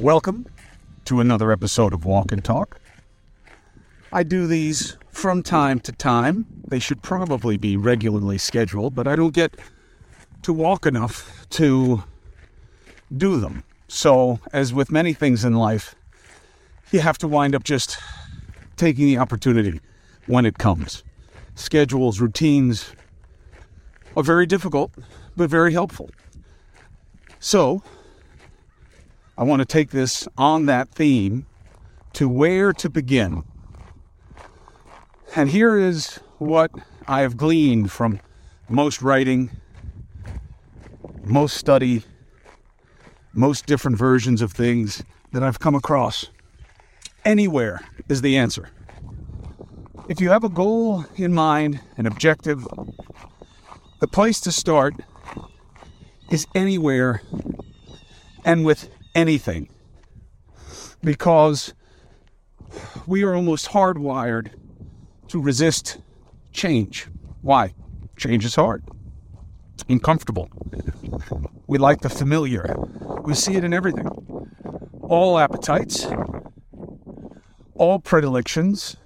Welcome to another episode of Walk and Talk. I do these from time to time. They should probably be regularly scheduled, but I don't get to walk enough to do them. So, as with many things in life, you have to wind up just taking the opportunity when it comes. Schedules, routines are very difficult, but very helpful. So, I want to take this on that theme to where to begin. And here is what I have gleaned from most writing, most study, most different versions of things that I've come across. Anywhere is the answer. If you have a goal in mind, an objective, the place to start is anywhere and with anything because we are almost hardwired to resist change. Why? Change is hard, uncomfortable. We like the familiar. We see it in everything. All appetites, all predilections,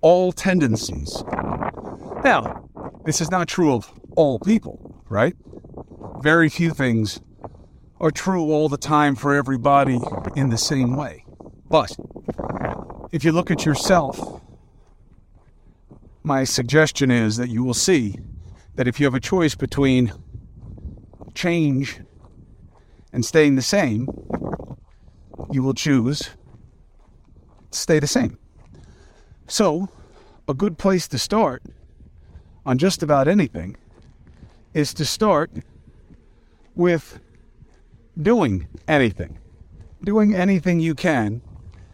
all tendencies. Now, this is not true of all people, right? Very few things are true all the time for everybody in the same way. But if you look at yourself, my suggestion is that you will see that if you have a choice between change and staying the same, you will choose stay the same. So, a good place to start on just about anything is to start with doing anything. Doing anything you can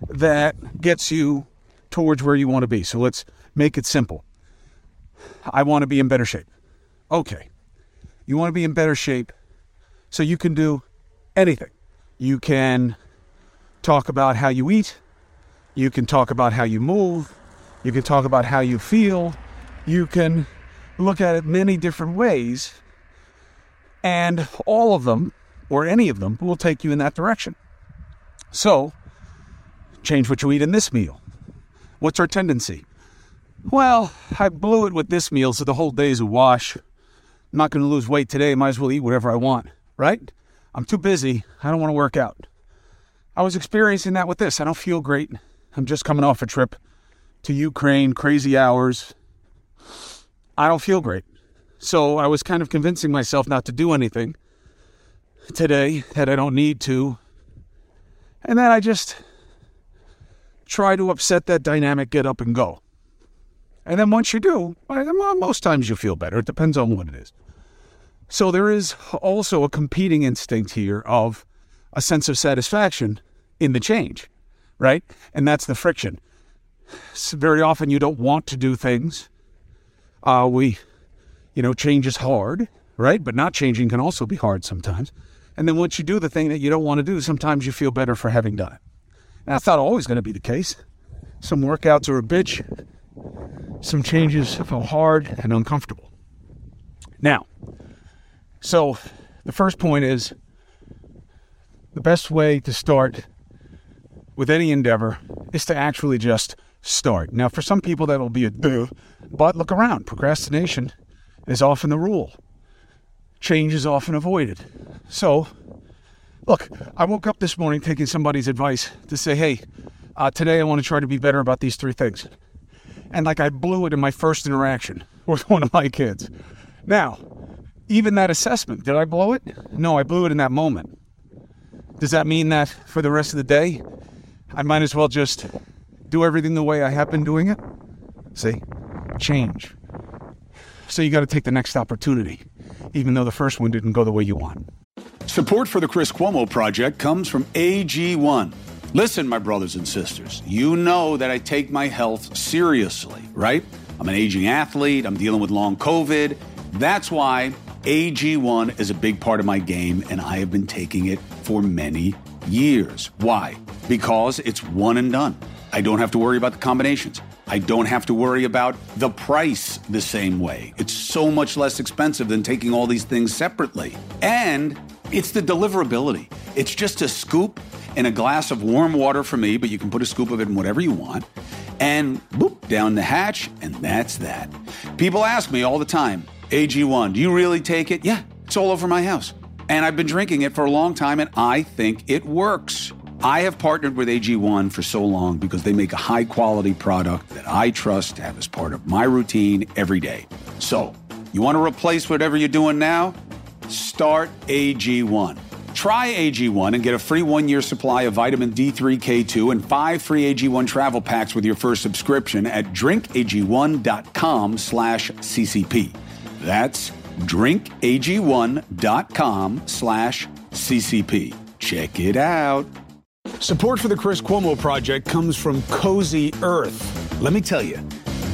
that gets you towards where you want to be. So let's make it simple. I want to be in better shape. Okay. You want to be in better shape so you can do anything. You can talk about how you eat. You can talk about how you move. You can talk about how you feel. You can look at it many different ways. And all of them, or any of them, will take you in that direction. So, change what you eat in this meal. What's our tendency? Well, I blew it with this meal, so the whole day is a wash. I'm not going to lose weight today. Might as well eat whatever I want, right? I'm too busy. I don't want to work out. I was experiencing that with this. I don't feel great. I'm just coming off a trip to Ukraine, crazy hours. I don't feel great. So I was kind of convincing myself not to do anything today that I don't need to. And then I just try to upset that dynamic, get up and go. And then once you do, most times you feel better. It depends on what it is. So there is also a competing instinct here of a sense of satisfaction in the change, right? And that's the friction. So very often you don't want to do things. Uh, we, you know, change is hard, right? But not changing can also be hard sometimes. And then once you do the thing that you don't want to do, sometimes you feel better for having done it. And that's not always going to be the case. Some workouts are a bitch, some changes feel hard and uncomfortable. Now, so the first point is the best way to start with any endeavor is to actually just start. Now, for some people, that'll be a duh, but look around. Procrastination is often the rule, change is often avoided. So, look, I woke up this morning taking somebody's advice to say, hey, uh, today I want to try to be better about these three things. And like I blew it in my first interaction with one of my kids. Now, even that assessment, did I blow it? No, I blew it in that moment. Does that mean that for the rest of the day, I might as well just do everything the way I have been doing it? See? Change. So you got to take the next opportunity, even though the first one didn't go the way you want. Support for the Chris Cuomo Project comes from AG1. Listen, my brothers and sisters, you know that I take my health seriously, right? I'm an aging athlete, I'm dealing with long COVID. That's why AG1 is a big part of my game, and I have been taking it for many years. Why? Because it's one and done. I don't have to worry about the combinations. I don't have to worry about the price the same way. It's so much less expensive than taking all these things separately. And it's the deliverability. It's just a scoop and a glass of warm water for me, but you can put a scoop of it in whatever you want. And boop, down the hatch, and that's that. People ask me all the time, AG1, do you really take it? Yeah, it's all over my house. And I've been drinking it for a long time, and I think it works. I have partnered with AG1 for so long because they make a high quality product that I trust to have as part of my routine every day. So, you want to replace whatever you're doing now? Start AG1. Try AG1 and get a free one year supply of vitamin D3K2 and five free AG1 travel packs with your first subscription at drinkag1.com slash CCP. That's drinkag1.com slash CCP. Check it out. Support for the Chris Cuomo Project comes from Cozy Earth. Let me tell you,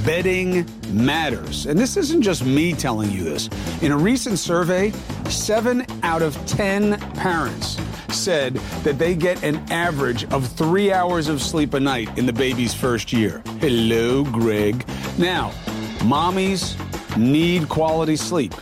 bedding matters. And this isn't just me telling you this. In a recent survey, seven out of 10 parents said that they get an average of three hours of sleep a night in the baby's first year. Hello, Greg. Now, mommies need quality sleep,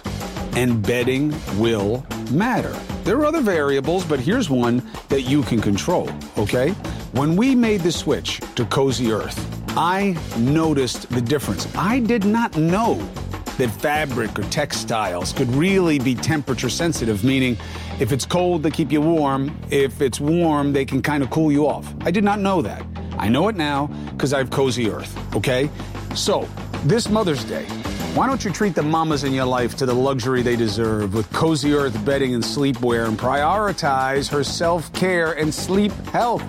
and bedding will matter. There are other variables, but here's one that you can control, okay? When we made the switch to Cozy Earth, I noticed the difference. I did not know that fabric or textiles could really be temperature sensitive, meaning if it's cold, they keep you warm. If it's warm, they can kind of cool you off. I did not know that. I know it now because I have Cozy Earth, okay? So, this Mother's Day, why don't you treat the mamas in your life to the luxury they deserve with Cozy Earth bedding and sleepwear and prioritize her self care and sleep health?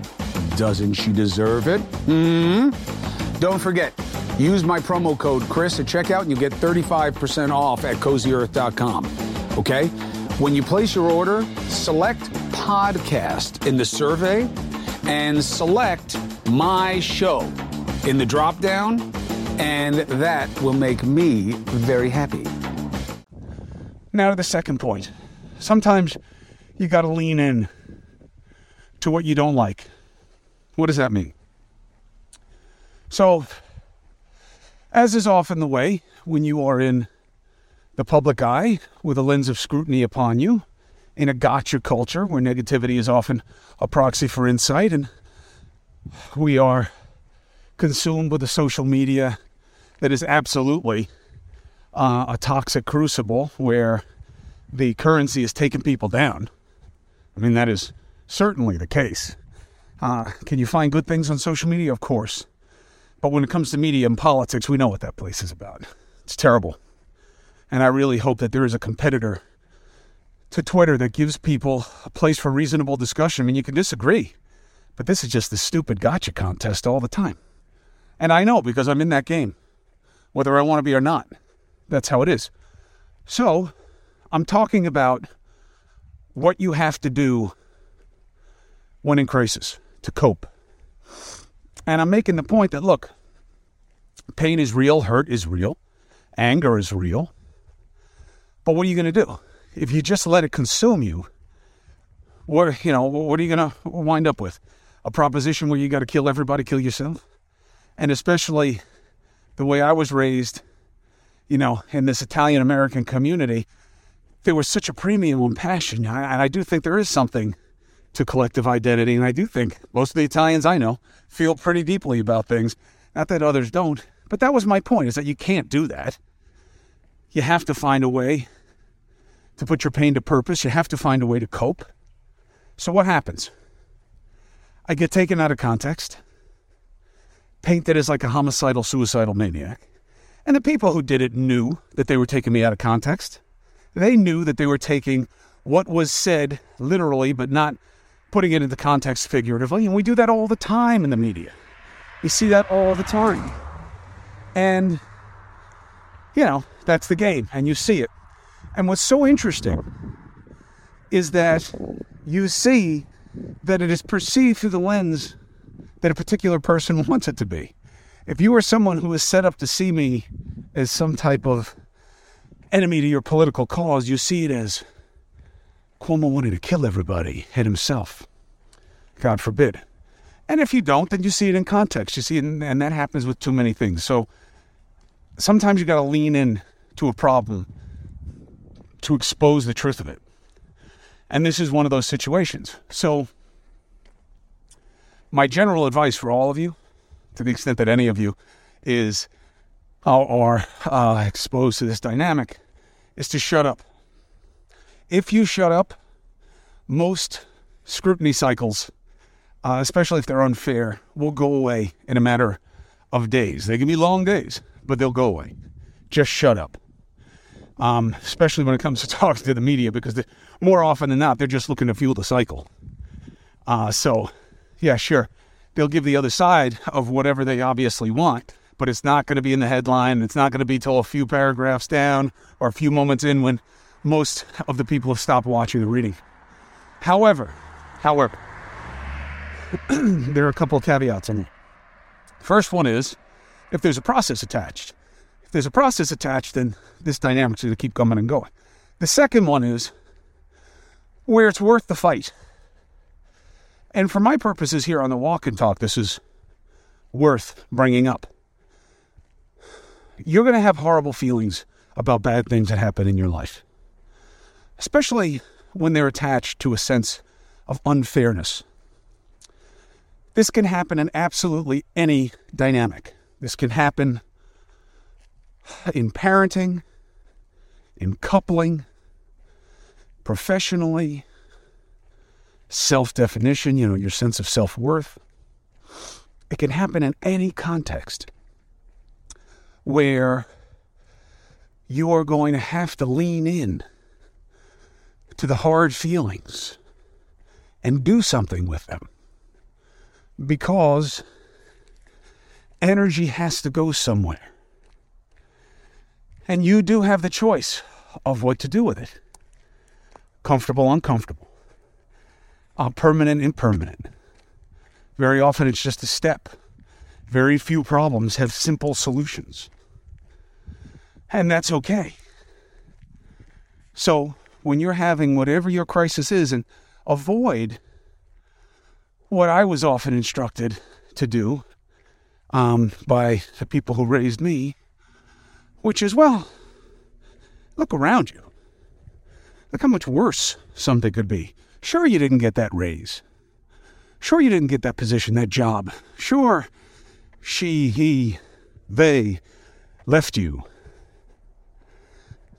Doesn't she deserve it? Hmm? Don't forget, use my promo code Chris at checkout and you'll get 35% off at cozyearth.com. Okay? When you place your order, select podcast in the survey and select my show in the drop down, and that will make me very happy. Now to the second point. Sometimes you got to lean in to what you don't like. What does that mean? So, as is often the way when you are in the public eye with a lens of scrutiny upon you, in a gotcha culture where negativity is often a proxy for insight, and we are consumed with the social media that is absolutely uh, a toxic crucible where the currency is taking people down. I mean, that is certainly the case. Uh, can you find good things on social media? Of course. But when it comes to media and politics, we know what that place is about. It's terrible. And I really hope that there is a competitor to Twitter that gives people a place for reasonable discussion. I mean, you can disagree, but this is just the stupid gotcha contest all the time. And I know because I'm in that game, whether I want to be or not. That's how it is. So, I'm talking about what you have to do when in crisis to cope. And I'm making the point that look, pain is real, hurt is real, anger is real. But what are you going to do? If you just let it consume you, what you know, what are you going to wind up with? A proposition where you got to kill everybody, kill yourself? And especially the way I was raised, you know, in this Italian American community, there was such a premium on passion. And I do think there is something to collective identity. And I do think most of the Italians I know feel pretty deeply about things. Not that others don't, but that was my point is that you can't do that. You have to find a way to put your pain to purpose. You have to find a way to cope. So what happens? I get taken out of context, painted as like a homicidal, suicidal maniac. And the people who did it knew that they were taking me out of context. They knew that they were taking what was said literally, but not putting it into context figuratively. And we do that all the time in the media. We see that all the time. And, you know, that's the game, and you see it. And what's so interesting is that you see that it is perceived through the lens that a particular person wants it to be. If you are someone who is set up to see me as some type of enemy to your political cause, you see it as Cuomo wanted to kill everybody and himself. God forbid. And if you don't, then you see it in context. You see it, in, and that happens with too many things. So sometimes you got to lean in to a problem to expose the truth of it. And this is one of those situations. So My general advice for all of you, to the extent that any of you is are uh, exposed to this dynamic, is to shut up. If you shut up, most scrutiny cycles, uh, especially if they're unfair, will go away in a matter of days. They can be long days, but they'll go away. Just shut up. Um, especially when it comes to talking to the media, because more often than not, they're just looking to fuel the cycle. Uh, so, yeah, sure, they'll give the other side of whatever they obviously want, but it's not going to be in the headline. It's not going to be till a few paragraphs down or a few moments in when most of the people have stopped watching the reading. However, however, there are a couple of caveats in it. First one is if there's a process attached. If there's a process attached, then this dynamic's going to keep coming and going. The second one is where it's worth the fight. And for my purposes here on the walk and talk, this is worth bringing up. You're going to have horrible feelings about bad things that happen in your life, especially when they're attached to a sense of unfairness. This can happen in absolutely any dynamic. This can happen in parenting, in coupling, professionally, self definition, you know, your sense of self worth. It can happen in any context where you are going to have to lean in to the hard feelings and do something with them because energy has to go somewhere. And you do have the choice of what to do with it comfortable, uncomfortable, uh, permanent, impermanent. Very often it's just a step. Very few problems have simple solutions. And that's okay. So, when you're having whatever your crisis is, and avoid what I was often instructed to do um, by the people who raised me, which is, well, look around you. Look how much worse something could be. Sure, you didn't get that raise. Sure, you didn't get that position, that job. Sure, she, he, they left you.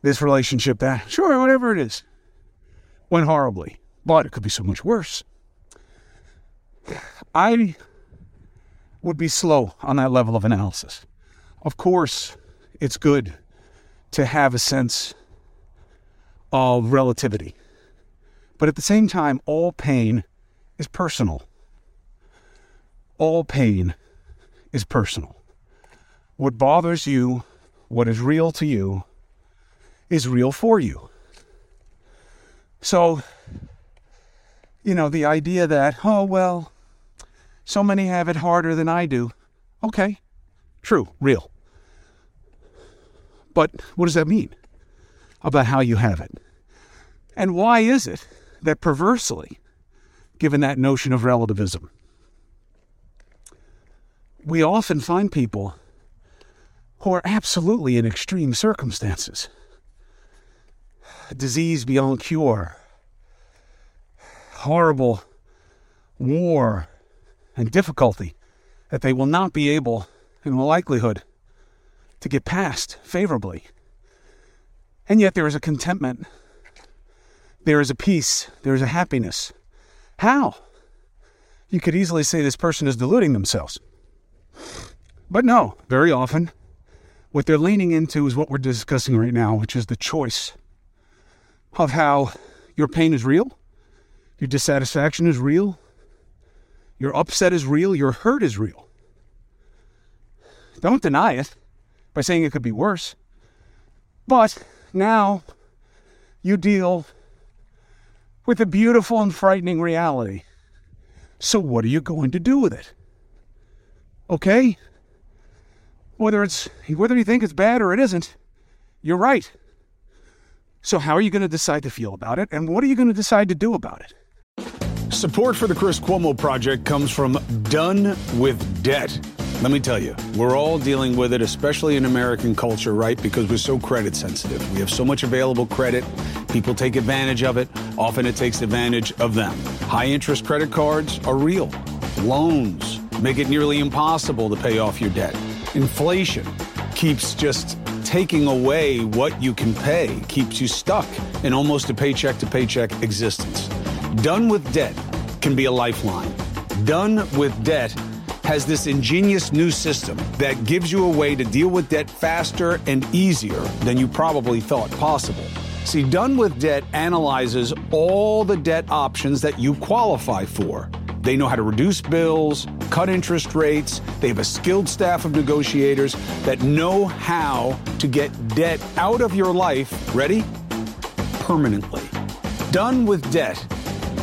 This relationship, that, sure, whatever it is, went horribly. But it could be so much worse. I would be slow on that level of analysis. Of course, it's good to have a sense of relativity. But at the same time, all pain is personal. All pain is personal. What bothers you, what is real to you, is real for you. So, you know, the idea that, oh, well, so many have it harder than I do. Okay, true, real. But what does that mean about how you have it? And why is it that perversely, given that notion of relativism, we often find people who are absolutely in extreme circumstances? Disease beyond cure, horrible war, and difficulty that they will not be able, in all likelihood, to get past favorably. And yet there is a contentment, there is a peace, there is a happiness. How? You could easily say this person is deluding themselves. But no, very often, what they're leaning into is what we're discussing right now, which is the choice of how your pain is real, your dissatisfaction is real, your upset is real, your hurt is real. Don't deny it by saying it could be worse. But now you deal with a beautiful and frightening reality. So, what are you going to do with it? Okay? Whether it's whether you think it's bad or it isn't, you're right. So, how are you going to decide to feel about it? And what are you going to decide to do about it? Support for the Chris Cuomo Project comes from Done with Debt. Let me tell you, we're all dealing with it, especially in American culture, right? Because we're so credit sensitive. We have so much available credit. People take advantage of it. Often it takes advantage of them. High interest credit cards are real. Loans make it nearly impossible to pay off your debt. Inflation keeps just taking away what you can pay, keeps you stuck in almost a paycheck to paycheck existence. Done with debt can be a lifeline. Done with debt has this ingenious new system that gives you a way to deal with debt faster and easier than you probably thought possible. See, Done with Debt analyzes all the debt options that you qualify for. They know how to reduce bills, cut interest rates. They have a skilled staff of negotiators that know how to get debt out of your life, ready? Permanently. Done with Debt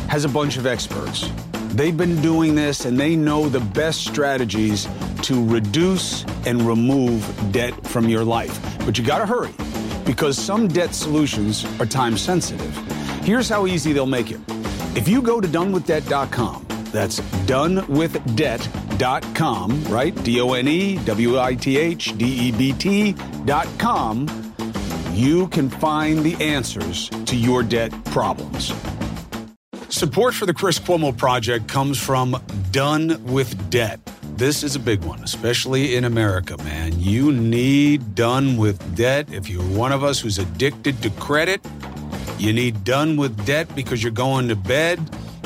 has a bunch of experts. They've been doing this and they know the best strategies to reduce and remove debt from your life. But you gotta hurry because some debt solutions are time sensitive. Here's how easy they'll make it. If you go to donewithdebt.com, that's donewithdebt.com, right? D O N E W I T H D E B T.com, you can find the answers to your debt problems. Support for the Chris Cuomo Project comes from Done with Debt. This is a big one, especially in America, man. You need Done with Debt. If you're one of us who's addicted to credit, you need Done with Debt because you're going to bed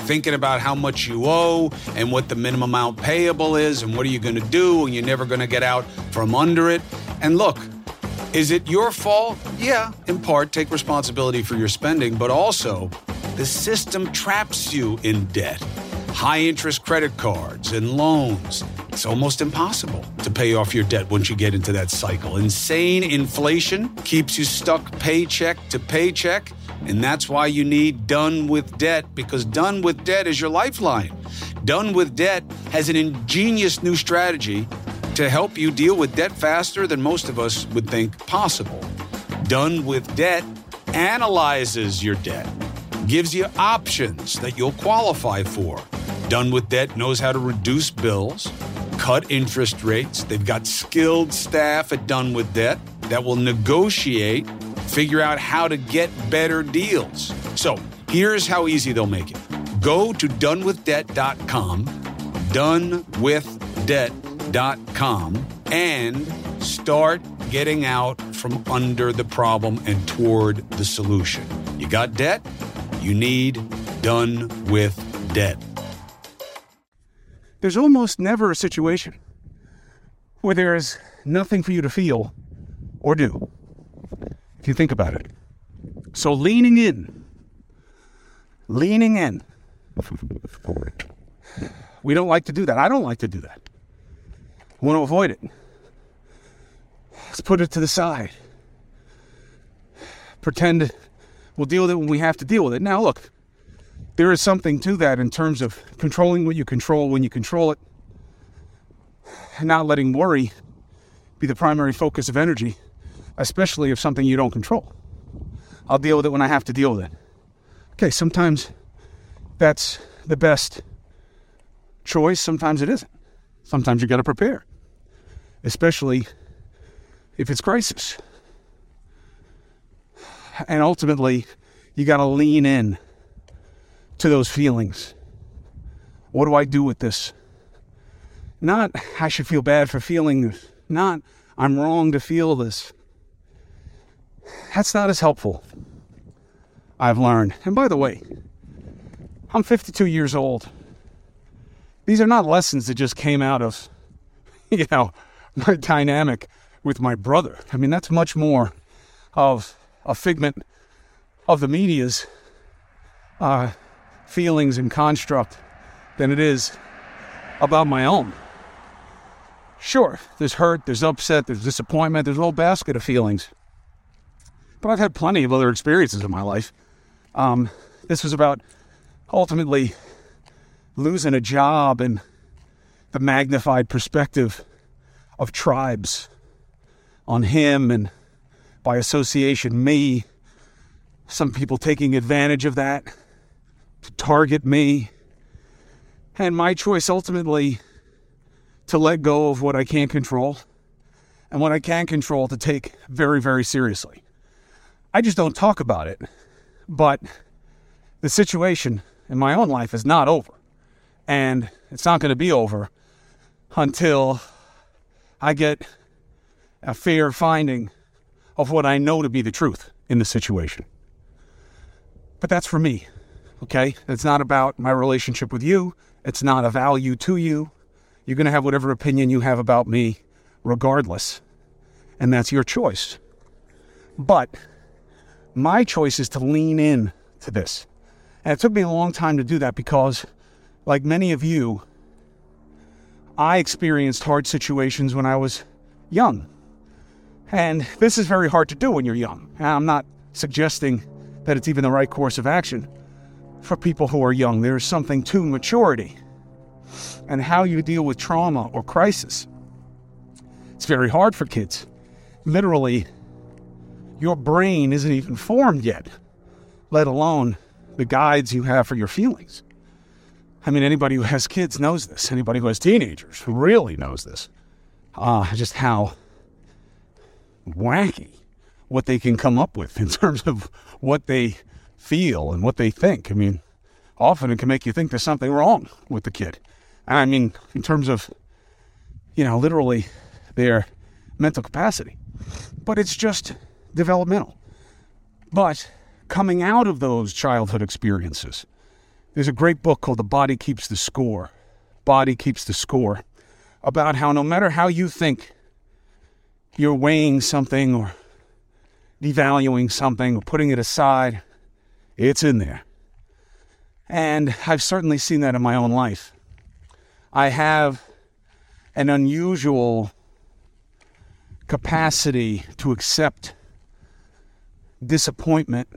thinking about how much you owe and what the minimum amount payable is and what are you going to do and you're never going to get out from under it. And look, is it your fault? Yeah, in part, take responsibility for your spending, but also the system traps you in debt. High interest credit cards and loans. It's almost impossible to pay off your debt once you get into that cycle. Insane inflation keeps you stuck paycheck to paycheck. And that's why you need Done with Debt because Done with Debt is your lifeline. Done with Debt has an ingenious new strategy to help you deal with debt faster than most of us would think possible. Done with Debt analyzes your debt gives you options that you'll qualify for. Done with Debt knows how to reduce bills, cut interest rates. They've got skilled staff at Done with Debt that will negotiate, figure out how to get better deals. So here's how easy they'll make it go to donewithdebt.com, donewithdebt.com, and start getting out from under the problem and toward the solution. You got debt? You need done with debt. There's almost never a situation where there is nothing for you to feel or do, if you think about it. So leaning in, leaning in. We don't like to do that. I don't like to do that. I want to avoid it. Let's put it to the side. Pretend we'll deal with it when we have to deal with it. Now, look, there is something to that in terms of controlling what you control when you control it, and not letting worry be the primary focus of energy, especially if something you don't control. I'll deal with it when I have to deal with it. Okay, sometimes that's the best choice, sometimes it isn't. Sometimes you got to prepare, especially if it's crisis and ultimately, you got to lean in to those feelings. What do I do with this? Not, I should feel bad for feeling this. Not, I'm wrong to feel this. That's not as helpful, I've learned. And by the way, I'm 52 years old. These are not lessons that just came out of, you know, my dynamic with my brother. I mean, that's much more of a figment of the media's uh, feelings and construct than it is about my own. Sure, there's hurt, there's upset, there's disappointment, there's a whole basket of feelings. But I've had plenty of other experiences in my life. Um, this was about ultimately losing a job and the magnified perspective of tribes on him and by association, me. Some people taking advantage of that to target me. And my choice ultimately to let go of what I can't control and what I can control to take very, very seriously. I just don't talk about it. But the situation in my own life is not over. And it's not going to be over until I get a fair finding of what I know to be the truth in the situation. But that's for me, okay? It's not about my relationship with you. It's not a value to you. You're going to have whatever opinion you have about me, regardless. And that's your choice. But my choice is to lean in to this. And it took me a long time to do that because, like many of you, I experienced hard situations when I was young. And this is very hard to do when you're young. I'm not suggesting that it's even the right course of action for people who are young. There is something to maturity and how you deal with trauma or crisis. It's very hard for kids. Literally, your brain isn't even formed yet, let alone the guides you have for your feelings. I mean, anybody who has kids knows this. Anybody who has teenagers really knows this. Uh, just how wacky what they can come up with in terms of what they feel and what they think. I mean, often it can make you think there's something wrong with the kid. And I mean, in terms of, you know, literally their mental capacity. But it's just developmental. But coming out of those childhood experiences, there's a great book called The Body Keeps the Score. Body Keeps the Score about how no matter how you think you're weighing something or devaluing something or putting it aside, it's in there. And I've certainly seen that in my own life. I have an unusual capacity to accept disappointment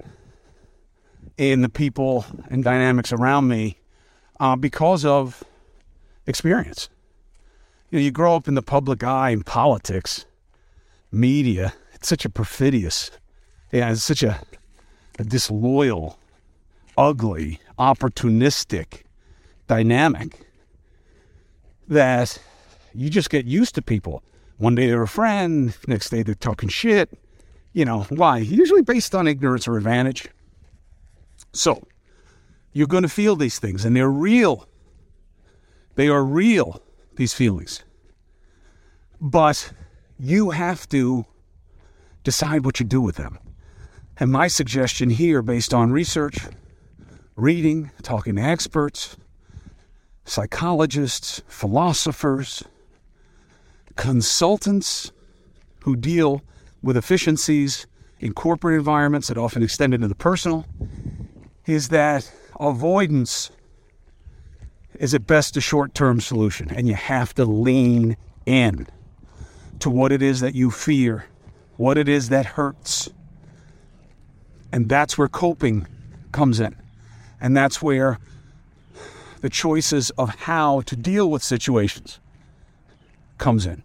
in the people and dynamics around me uh, because of experience. You know, you grow up in the public eye in politics, media. It's such a perfidious, yeah, it's such a, a disloyal, ugly, opportunistic dynamic that you just get used to people. One day they're a friend, next day they're talking shit. You know, why? Usually based on ignorance or advantage. So, you're going to feel these things, and they're real. They are real, these feelings. But you have to decide what you do with them. And my suggestion here, based on research, reading, talking to experts, psychologists, philosophers, consultants who deal with efficiencies in corporate environments that often extend into the personal, is that avoidance is at best a short term solution, and you have to lean in to what it is that you fear, what it is that hurts. And that's where coping comes in. And that's where the choices of how to deal with situations comes in.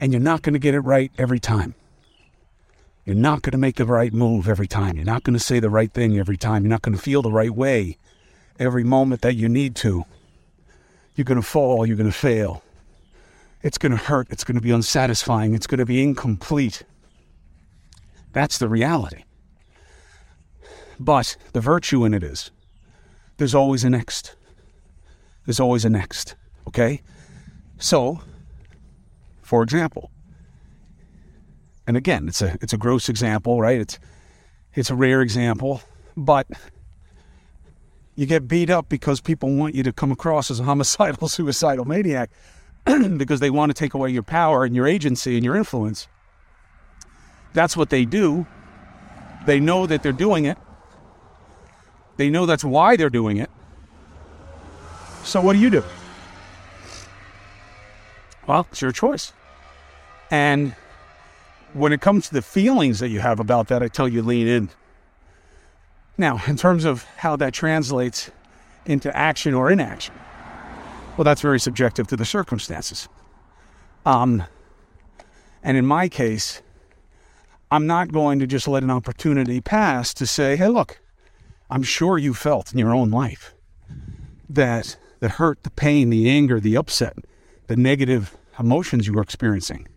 And you're not going to get it right every time. You're not going to make the right move every time. You're not going to say the right thing every time. You're not going to feel the right way every moment that you need to. You're going to fall. You're going to fail. It's going to hurt. It's going to be unsatisfying. It's going to be incomplete. That's the reality. But the virtue in it is there's always a next. There's always a next. Okay? So, for example, and again, it's a it's a gross example, right? It's it's a rare example, but you get beat up because people want you to come across as a homicidal, suicidal maniac because they want to take away your power and your agency and your influence. That's what they do. They know that they're doing it. They know that's why they're doing it. So what do you do? Well, it's your choice. And when it comes to the feelings that you have about that, I tell you lean in. Now, in terms of how that translates into action or inaction, well, that's very subjective to the circumstances. Um, and in my case, I'm not going to just let an opportunity pass to say, hey, look, I'm sure you felt in your own life that the hurt, the pain, the anger, the upset, the negative emotions you were experiencing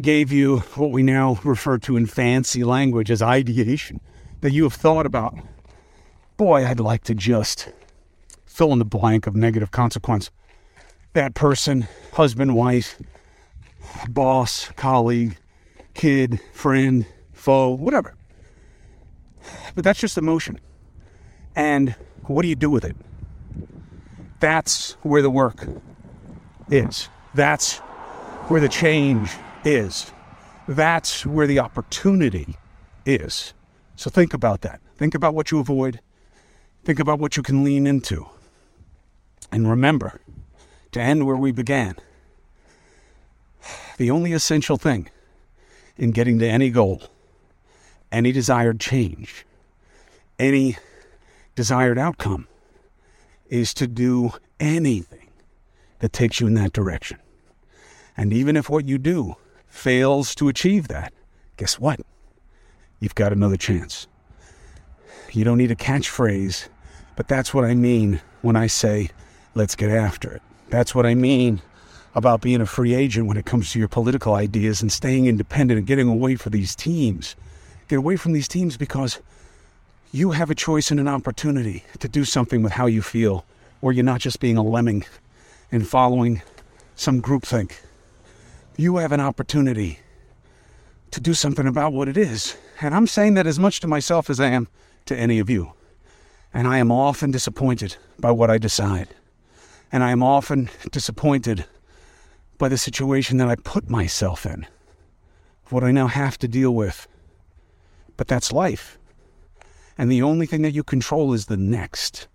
gave you what we now refer to in fancy language as ideation, that you have thought about, boy, I'd like to just fill in the blank of negative consequence. That person, husband, wife, boss, colleague, kid, friend, foe, whatever. But that's just emotion. And what do you do with it? That's where the work is. That's where the change is. That's where the opportunity is. So think about that. Think about what you avoid. Think about what you can lean into. And remember to end where we began. The only essential thing in getting to any goal, any desired change, any desired outcome is to do anything that takes you in that direction. And even if what you do fails to achieve that, guess what? You've got another chance. You don't need a catchphrase, but that's what I mean when I say, let's get after it. That's what I mean about being a free agent when it comes to your political ideas and staying independent and getting away from these teams. Get away from these teams because you have a choice and an opportunity to do something with how you feel, or you're not just being a lemming and following some groupthink. You have an opportunity to do something about what it is. And I'm saying that as much to myself as I am to any of you. And I am often disappointed by what I decide. And I am often disappointed by the situation that I put myself in, what I now have to deal with. But that's life. And the only thing that you control is the next.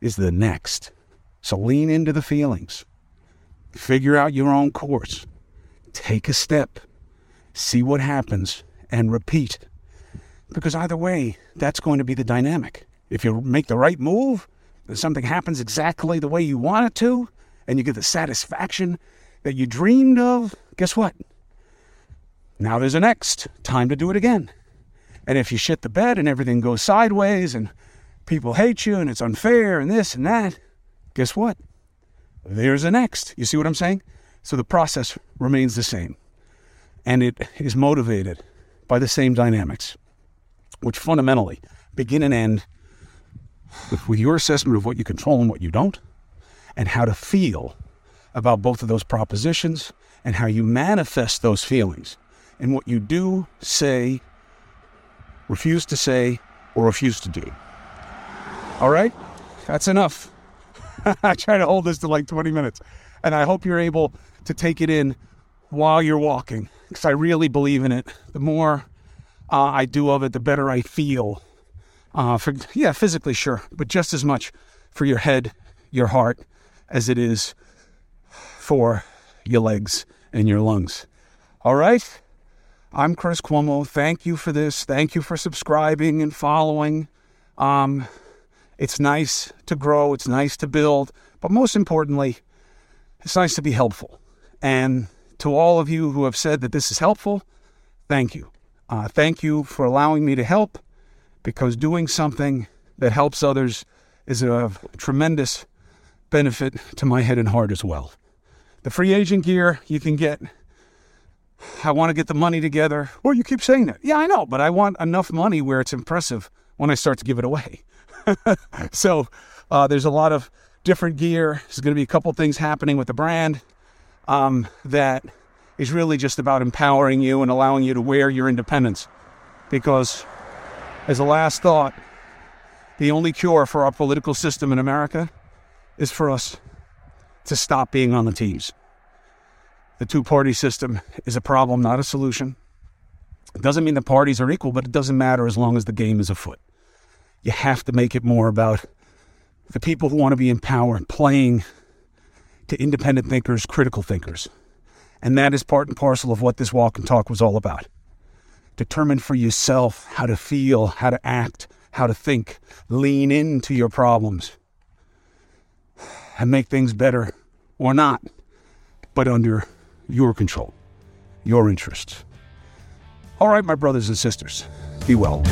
Is the next. So lean into the feelings. Figure out your own course. Take a step. See what happens and repeat. Because either way, that's going to be the dynamic. If you make the right move, something happens exactly the way you want it to, and you get the satisfaction that you dreamed of, guess what? Now there's a next. Time to do it again. And if you shit the bed and everything goes sideways and people hate you and it's unfair and this and that, guess what? There's a next. You see what I'm saying? So the process remains the same. And it is motivated by the same dynamics, which fundamentally begin and end with your assessment of what you control and what you don't, and how to feel about both of those propositions, and how you manifest those feelings and what you do, say, refuse to say, or refuse to do. All right? That's enough. I try to hold this to like 20 minutes. And I hope you're able to take it in while you're walking because I really believe in it. The more uh, I do of it, the better I feel. Uh, for yeah, physically sure, but just as much for your head, your heart, as it is for your legs and your lungs. All right. I'm Chris Cuomo. Thank you for this. Thank you for subscribing and following. Um, it's nice to grow, it's nice to build, but most importantly, it's nice to be helpful. And to all of you who have said that this is helpful, thank you. Uh, thank you for allowing me to help because doing something that helps others is a tremendous benefit to my head and heart as well. The free agent gear you can get I want to get the money together. Well, you keep saying that. Yeah, I know, but I want enough money where it's impressive when I start to give it away. so uh, there's a lot of different gear. There's going to be a couple things happening with the brand um, that is really just about empowering you and allowing you to wear your independence. Because, as a last thought, the only cure for our political system in America is for us to stop being on the teams. The two party system is a problem, not a solution. It doesn't mean the parties are equal, but it doesn't matter as long as the game is afoot. You have to make it more about the people who want to be in power playing to independent thinkers, critical thinkers. And that is part and parcel of what this walk and talk was all about. Determine for yourself how to feel, how to act, how to think. Lean into your problems and make things better or not, but under your control, your interests. All right, my brothers and sisters, be well.